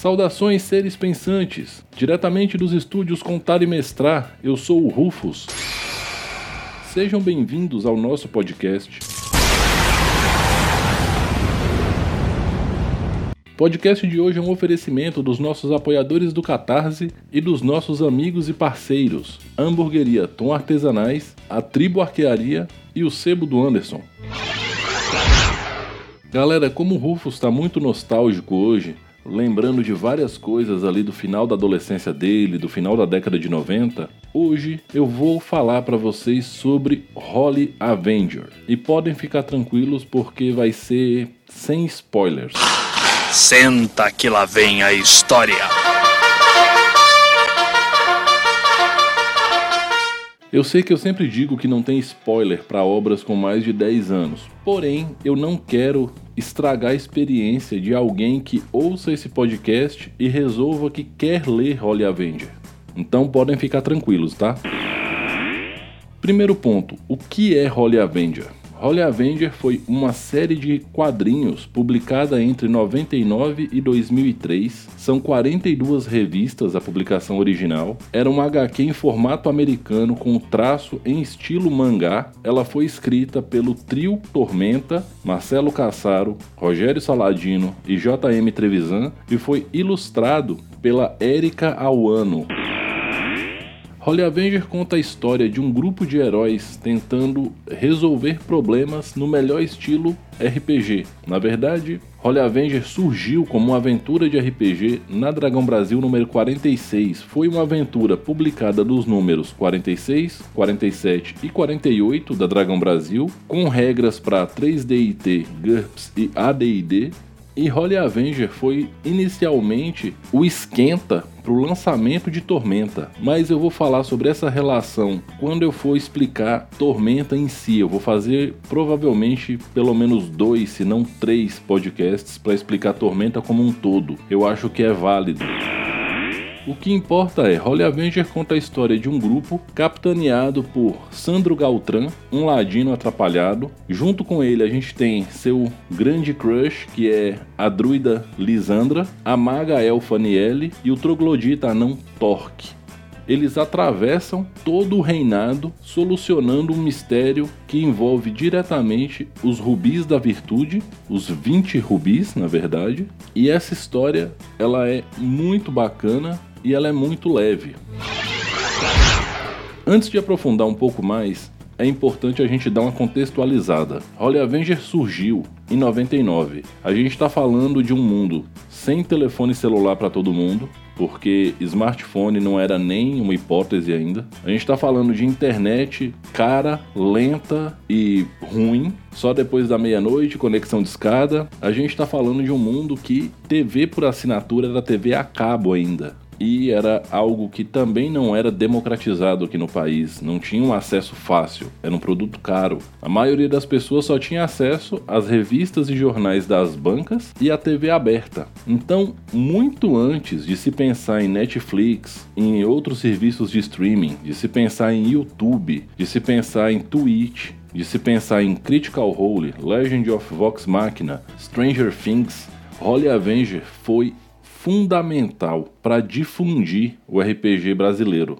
Saudações, seres pensantes! Diretamente dos estúdios Contar e Mestrar, eu sou o Rufus. Sejam bem-vindos ao nosso podcast. Podcast de hoje é um oferecimento dos nossos apoiadores do Catarse e dos nossos amigos e parceiros, Hamburgueria Tom Artesanais, a Tribo Arquearia e o Sebo do Anderson. Galera, como o Rufus está muito nostálgico hoje, lembrando de várias coisas ali do final da adolescência dele, do final da década de 90, hoje eu vou falar para vocês sobre Holly Avenger. E podem ficar tranquilos porque vai ser sem spoilers. Senta que lá vem a história. Eu sei que eu sempre digo que não tem spoiler para obras com mais de 10 anos, porém eu não quero estragar a experiência de alguém que ouça esse podcast e resolva que quer ler Holly Avenger. Então podem ficar tranquilos, tá? Primeiro ponto: o que é Holly Avenger? Holly Avenger foi uma série de quadrinhos publicada entre 99 e 2003. São 42 revistas a publicação original. Era uma HQ em formato americano com traço em estilo mangá. Ela foi escrita pelo trio Tormenta, Marcelo Cassaro, Rogério Saladino e JM Trevisan e foi ilustrado pela Erika Awano. Holy Avenger conta a história de um grupo de heróis tentando resolver problemas no melhor estilo RPG. Na verdade, Holy Avenger surgiu como uma aventura de RPG na Dragão Brasil número 46. Foi uma aventura publicada nos números 46, 47 e 48 da Dragão Brasil, com regras para 3DT, GURPS e AD&D, e Holy Avenger foi inicialmente o esquenta para o lançamento de Tormenta, mas eu vou falar sobre essa relação quando eu for explicar Tormenta em si. Eu vou fazer provavelmente pelo menos dois, se não três podcasts para explicar Tormenta como um todo. Eu acho que é válido. O que importa é, Holy Avenger conta a história de um grupo capitaneado por Sandro Galtran, um ladino atrapalhado. Junto com ele a gente tem seu grande crush, que é a druida Lisandra, a maga elfa Niele e o troglodita anão Torque eles atravessam todo o reinado solucionando um mistério que envolve diretamente os rubis da virtude, os 20 rubis, na verdade. E essa história, ela é muito bacana e ela é muito leve. Antes de aprofundar um pouco mais, é importante a gente dar uma contextualizada. Holy Avenger surgiu em 99. A gente está falando de um mundo sem telefone celular para todo mundo, porque smartphone não era nem uma hipótese ainda. A gente está falando de internet cara, lenta e ruim, só depois da meia-noite, conexão de escada. A gente está falando de um mundo que TV por assinatura era TV a cabo ainda e era algo que também não era democratizado aqui no país, não tinha um acesso fácil, era um produto caro. A maioria das pessoas só tinha acesso às revistas e jornais das bancas e à TV aberta. Então, muito antes de se pensar em Netflix, em outros serviços de streaming, de se pensar em YouTube, de se pensar em Twitch, de se pensar em Critical Role, Legend of Vox Machina, Stranger Things, Holy Avenger foi fundamental para difundir o RPG brasileiro.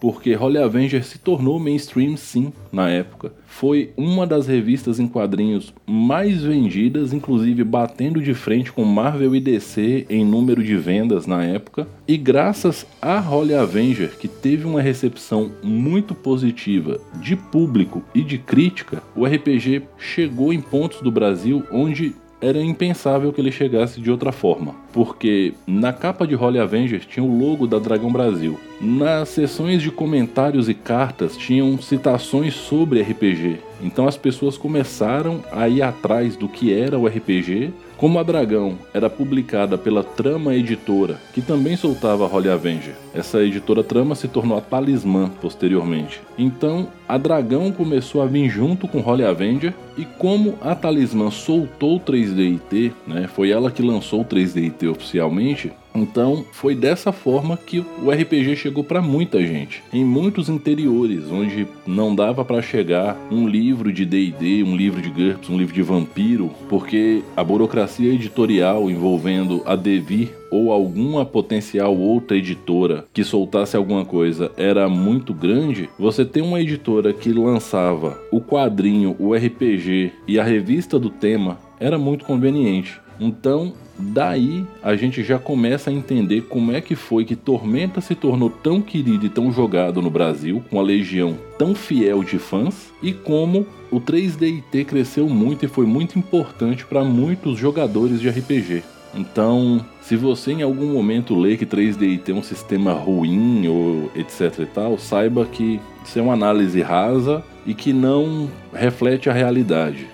Porque Holy Avenger se tornou mainstream sim na época. Foi uma das revistas em quadrinhos mais vendidas, inclusive batendo de frente com Marvel e DC em número de vendas na época. E graças a Holy Avenger, que teve uma recepção muito positiva de público e de crítica, o RPG chegou em pontos do Brasil onde era impensável que ele chegasse de outra forma, porque na capa de Holy Avenger tinha o logo da Dragão Brasil. Nas sessões de comentários e cartas tinham citações sobre RPG. Então as pessoas começaram a ir atrás do que era o RPG. Como a Dragão era publicada pela Trama Editora, que também soltava Holy Avenger, essa editora Trama se tornou a Talismã posteriormente. Então a Dragão começou a vir junto com Holy Avenger e como a Talismã soltou o 3DIT, né, foi ela que lançou o 3DIT oficialmente, então foi dessa forma que o RPG chegou para muita gente. Em muitos interiores, onde não dava para chegar um livro de D&D, um livro de GURPS, um livro de vampiro, porque a burocracia editorial envolvendo a Devir ou alguma potencial outra editora que soltasse alguma coisa era muito grande, você tem uma editora que lançava o quadrinho, o RPG e a revista do tema era muito conveniente. Então, daí a gente já começa a entender como é que foi que Tormenta se tornou tão querido e tão jogado no Brasil, com a legião tão fiel de fãs, e como o 3DIT cresceu muito e foi muito importante para muitos jogadores de RPG. Então, se você em algum momento lê que 3DI tem um sistema ruim ou etc e tal, saiba que isso é uma análise rasa e que não reflete a realidade.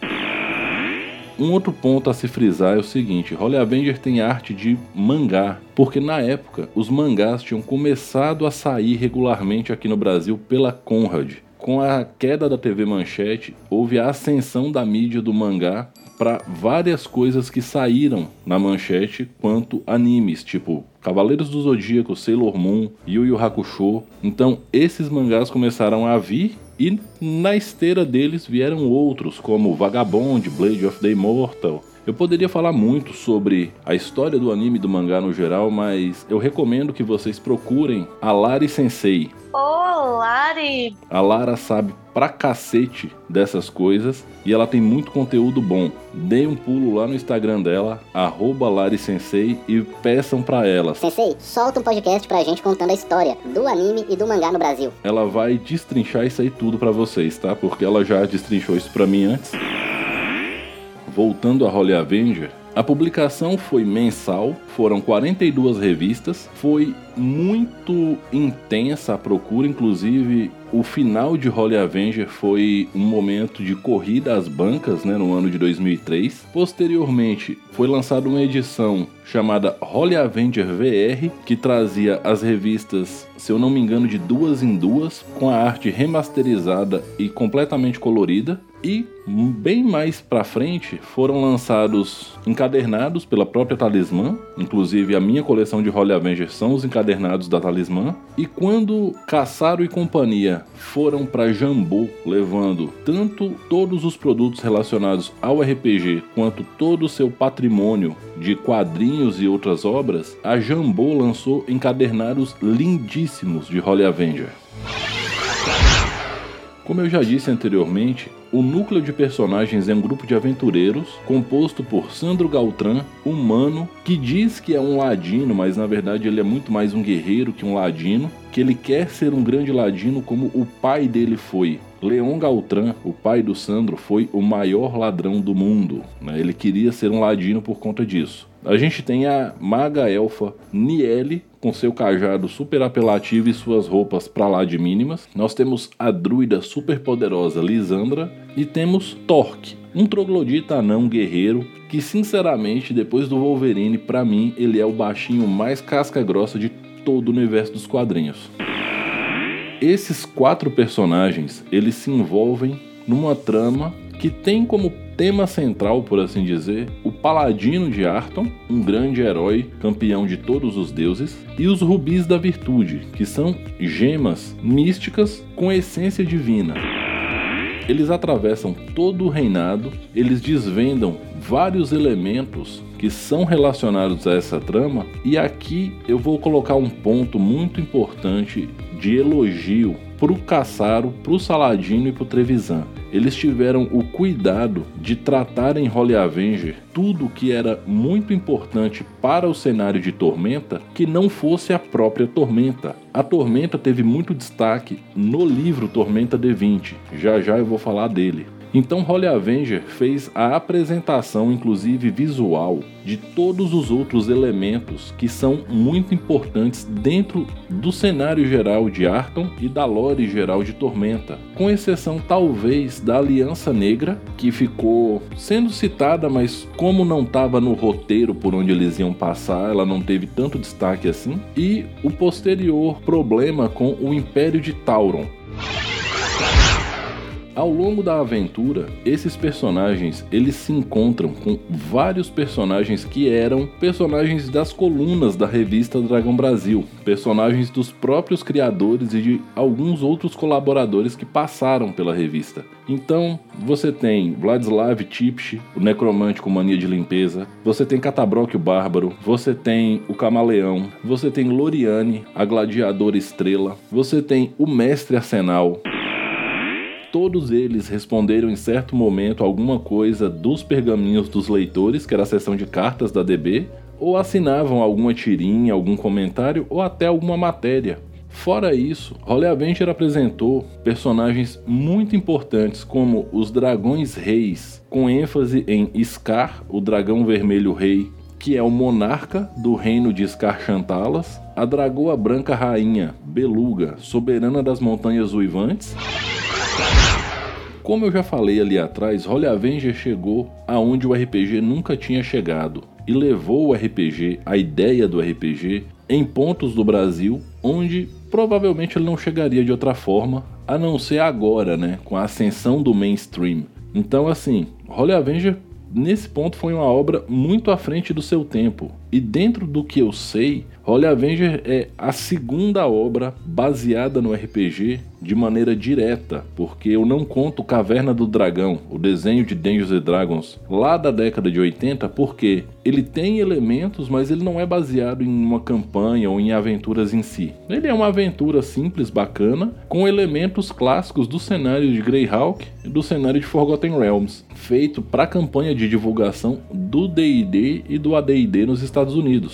Um outro ponto a se frisar é o seguinte: Holy Avenger tem arte de mangá, porque na época os mangás tinham começado a sair regularmente aqui no Brasil pela Conrad. Com a queda da TV Manchete, houve a ascensão da mídia do mangá para várias coisas que saíram na manchete quanto animes, tipo Cavaleiros do Zodíaco, Sailor Moon, Yu Yu Hakusho. Então, esses mangás começaram a vir e na esteira deles vieram outros, como Vagabond, Blade of the Immortal, eu poderia falar muito sobre a história do anime e do mangá no geral, mas eu recomendo que vocês procurem a Lari Sensei. Ô, oh, Lari! A Lara sabe pra cacete dessas coisas e ela tem muito conteúdo bom. Dê um pulo lá no Instagram dela, arroba Lari Sensei, e peçam pra ela. Sensei, solta um podcast pra gente contando a história do anime e do mangá no Brasil. Ela vai destrinchar isso aí tudo pra vocês, tá? Porque ela já destrinchou isso pra mim antes voltando a Holy Avenger, a publicação foi mensal, foram 42 revistas, foi muito intensa a procura, inclusive o final de Holy Avenger foi um momento de corrida às bancas, né, no ano de 2003. Posteriormente, foi lançada uma edição chamada Holy Avenger VR, que trazia as revistas, se eu não me engano, de duas em duas, com a arte remasterizada e completamente colorida. E bem mais para frente foram lançados encadernados pela própria Talismã, inclusive a minha coleção de Holy Avengers são os encadernados da Talismã. E quando Caçaro e companhia foram para Jambô, levando tanto todos os produtos relacionados ao RPG quanto todo o seu patrimônio de quadrinhos e outras obras, a Jambô lançou encadernados lindíssimos de Holy Avenger. Como eu já disse anteriormente, o núcleo de personagens é um grupo de aventureiros composto por Sandro Galtran, humano, que diz que é um ladino, mas na verdade ele é muito mais um guerreiro que um ladino, que ele quer ser um grande ladino como o pai dele foi. Leon Galtran, o pai do Sandro, foi o maior ladrão do mundo. Né? Ele queria ser um ladino por conta disso. A gente tem a maga elfa Niele, com seu cajado super apelativo e suas roupas pra lá de mínimas. Nós temos a druida super poderosa Lisandra e temos Torque, um troglodita anão guerreiro que sinceramente depois do Wolverine para mim ele é o baixinho mais casca grossa de todo o universo dos quadrinhos. Esses quatro personagens, eles se envolvem numa trama que tem como tema central, por assim dizer, o Paladino de Arton, um grande herói, campeão de todos os deuses, e os Rubis da Virtude, que são gemas místicas com essência divina. Eles atravessam todo o reinado, eles desvendam vários elementos que são relacionados a essa trama, e aqui eu vou colocar um ponto muito importante de elogio pro Caçaro, pro Saladino e pro Trevisan. Eles tiveram o cuidado de tratar em Holy Avenger tudo que era muito importante para o cenário de Tormenta que não fosse a própria Tormenta. A Tormenta teve muito destaque no livro Tormenta D20. Já já eu vou falar dele. Então Holy Avenger fez a apresentação, inclusive visual, de todos os outros elementos que são muito importantes dentro do cenário geral de Arton e da lore geral de Tormenta, com exceção talvez da Aliança Negra, que ficou sendo citada, mas como não estava no roteiro por onde eles iam passar, ela não teve tanto destaque assim, e o posterior problema com o Império de Tauron. Ao longo da aventura, esses personagens eles se encontram com vários personagens que eram personagens das colunas da revista Dragão Brasil, personagens dos próprios criadores e de alguns outros colaboradores que passaram pela revista. Então, você tem Vladislav Tipch, o necromante com mania de limpeza, você tem Catabroc o Bárbaro, você tem o Camaleão, você tem Loriane, a gladiadora estrela, você tem o Mestre Arsenal, todos eles responderam em certo momento alguma coisa dos pergaminhos dos leitores, que era a seção de cartas da DB, ou assinavam alguma tirinha, algum comentário ou até alguma matéria. Fora isso, Holly Avenger apresentou personagens muito importantes como os Dragões Reis, com ênfase em Scar, o Dragão Vermelho Rei, que é o monarca do reino de Scar Chantalas, a Dragoa Branca Rainha, Beluga, soberana das Montanhas Uivantes, como eu já falei ali atrás, Holy Avenger chegou aonde o RPG nunca tinha chegado e levou o RPG, a ideia do RPG, em pontos do Brasil onde provavelmente ele não chegaria de outra forma, a não ser agora, né, com a ascensão do mainstream. Então, assim, Holy Avenger nesse ponto foi uma obra muito à frente do seu tempo. E dentro do que eu sei, Holy Avenger é a segunda obra baseada no RPG de maneira direta, porque eu não conto Caverna do Dragão, o desenho de Dungeons and Dragons lá da década de 80, porque ele tem elementos, mas ele não é baseado em uma campanha ou em aventuras em si. Ele é uma aventura simples, bacana, com elementos clássicos do cenário de Greyhawk e do cenário de Forgotten Realms, feito para a campanha de divulgação do D&D e do AD&D nos Estados Unidos.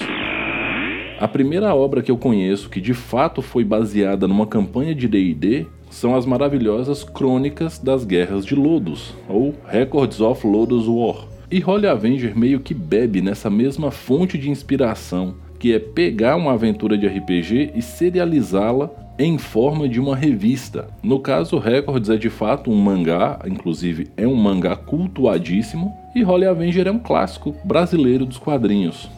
A primeira obra que eu conheço que de fato foi baseada numa campanha de D&D são as maravilhosas Crônicas das Guerras de Lodos, ou Records of Lodos War. E Holy Avenger meio que bebe nessa mesma fonte de inspiração, que é pegar uma aventura de RPG e serializá-la em forma de uma revista. No caso, Records é de fato um mangá, inclusive é um mangá cultuadíssimo, e Holy Avenger é um clássico brasileiro dos quadrinhos.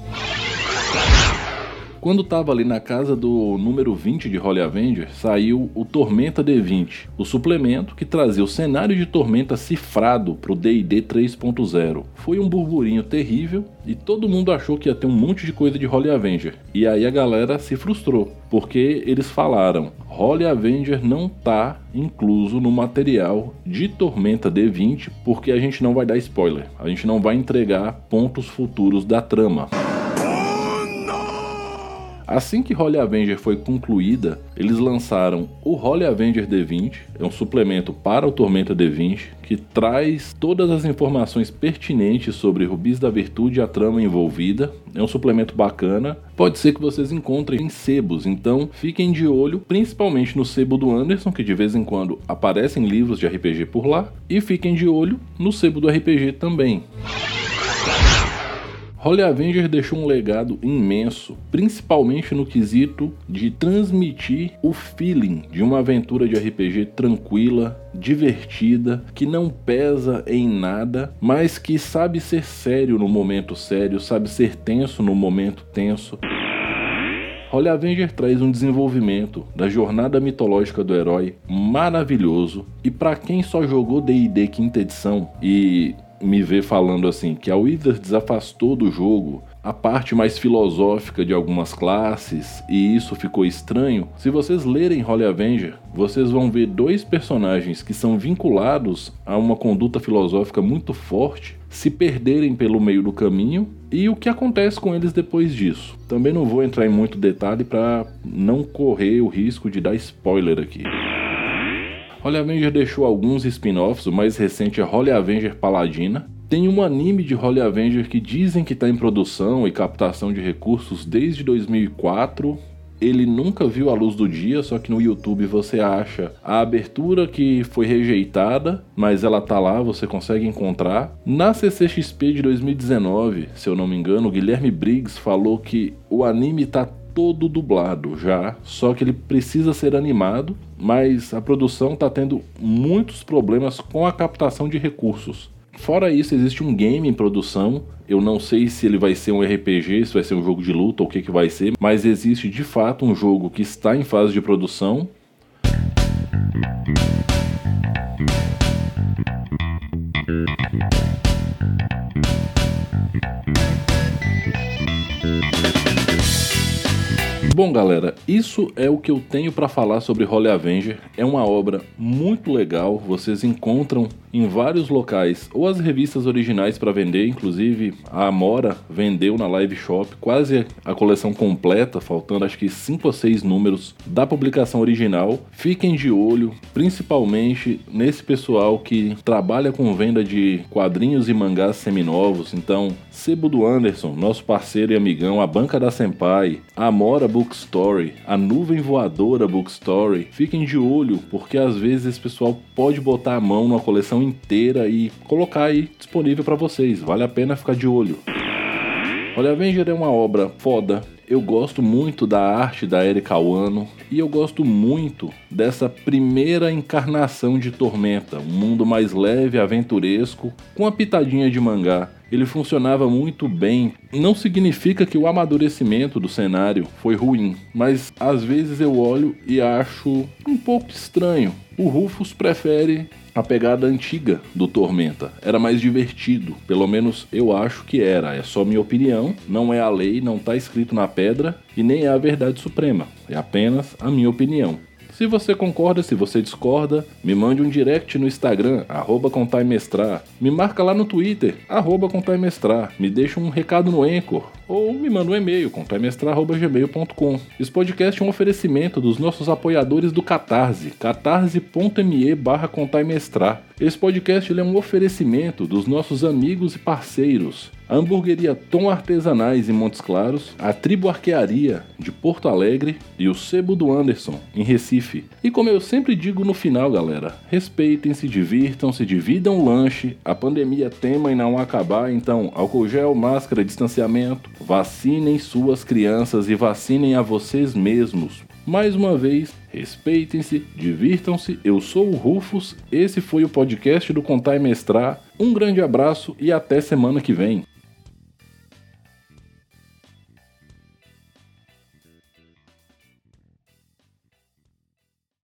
Quando estava ali na casa do número 20 de Holy Avenger, saiu o Tormenta D20, o suplemento que trazia o cenário de Tormenta cifrado para o D&D 3.0. Foi um burburinho terrível e todo mundo achou que ia ter um monte de coisa de Holy Avenger. E aí a galera se frustrou, porque eles falaram: Holy Avenger não tá incluso no material de Tormenta D20, porque a gente não vai dar spoiler. A gente não vai entregar pontos futuros da trama. Assim que Holy Avenger foi concluída, eles lançaram o Holy Avenger D20, é um suplemento para o Tormenta D20 que traz todas as informações pertinentes sobre Rubis da Virtude e a trama envolvida. É um suplemento bacana. Pode ser que vocês encontrem em sebos, então fiquem de olho, principalmente no sebo do Anderson, que de vez em quando aparecem livros de RPG por lá, e fiquem de olho no sebo do RPG também. Holy Avenger deixou um legado imenso, principalmente no quesito de transmitir o feeling de uma aventura de RPG tranquila, divertida, que não pesa em nada, mas que sabe ser sério no momento sério, sabe ser tenso no momento tenso. Holy Avenger traz um desenvolvimento da jornada mitológica do herói maravilhoso e para quem só jogou D&D quinta edição e me ver falando assim que a Wizard desafastou do jogo a parte mais filosófica de algumas classes e isso ficou estranho. Se vocês lerem Holy Avenger, vocês vão ver dois personagens que são vinculados a uma conduta filosófica muito forte se perderem pelo meio do caminho e o que acontece com eles depois disso. Também não vou entrar em muito detalhe para não correr o risco de dar spoiler aqui. Holy Avenger deixou alguns spin-offs, o mais recente é Holy Avenger Paladina. Tem um anime de Holy Avenger que dizem que está em produção e captação de recursos desde 2004. Ele nunca viu a luz do dia, só que no YouTube você acha a abertura que foi rejeitada, mas ela tá lá, você consegue encontrar. Na CCXP de 2019, se eu não me engano, Guilherme Briggs falou que o anime tá todo dublado já, só que ele precisa ser animado, mas a produção está tendo muitos problemas com a captação de recursos. Fora isso, existe um game em produção. Eu não sei se ele vai ser um RPG, se vai ser um jogo de luta ou o que, que vai ser, mas existe de fato um jogo que está em fase de produção. Bom, galera, isso é o que eu tenho para falar sobre Holy Avenger. É uma obra muito legal, vocês encontram em vários locais ou as revistas originais para vender, inclusive a Amora vendeu na Live Shop quase a coleção completa, faltando acho que 5 ou 6 números da publicação original. Fiquem de olho, principalmente nesse pessoal que trabalha com venda de quadrinhos e mangás seminovos. Então, Sebo do Anderson, nosso parceiro e amigão, a Banca da Senpai, a Amora Bookstory, a Nuvem Voadora Bookstory. Fiquem de olho, porque às vezes esse pessoal pode botar a mão numa coleção inteira e colocar aí disponível para vocês. Vale a pena ficar de olho. Olha, Avenger é uma obra foda. Eu gosto muito da arte da Erika Wano e eu gosto muito dessa primeira encarnação de Tormenta, um mundo mais leve, aventuresco, com uma pitadinha de mangá ele funcionava muito bem. Não significa que o amadurecimento do cenário foi ruim, mas às vezes eu olho e acho um pouco estranho. O Rufus prefere a pegada antiga do Tormenta. Era mais divertido, pelo menos eu acho que era. É só minha opinião, não é a lei, não está escrito na pedra e nem é a verdade suprema. É apenas a minha opinião. Se você concorda, se você discorda, me mande um direct no Instagram, arroba contaimestrar. Me marca lá no Twitter, arroba contaimestrar. Me deixa um recado no Anchor. Ou me manda um e-mail, contaimestrar.gmail.com. Esse podcast é um oferecimento dos nossos apoiadores do Catarse, catarse.me barra. Esse podcast é um oferecimento dos nossos amigos e parceiros a hamburgueria Tom Artesanais em Montes Claros, a Tribo Arquearia de Porto Alegre e o Sebo do Anderson em Recife. E como eu sempre digo no final, galera, respeitem-se, divirtam-se, dividam o lanche, a pandemia tema e não acabar, então álcool gel, máscara, distanciamento, vacinem suas crianças e vacinem a vocês mesmos. Mais uma vez, respeitem-se, divirtam-se. Eu sou o Rufus, esse foi o podcast do Contar e Mestrar. Um grande abraço e até semana que vem.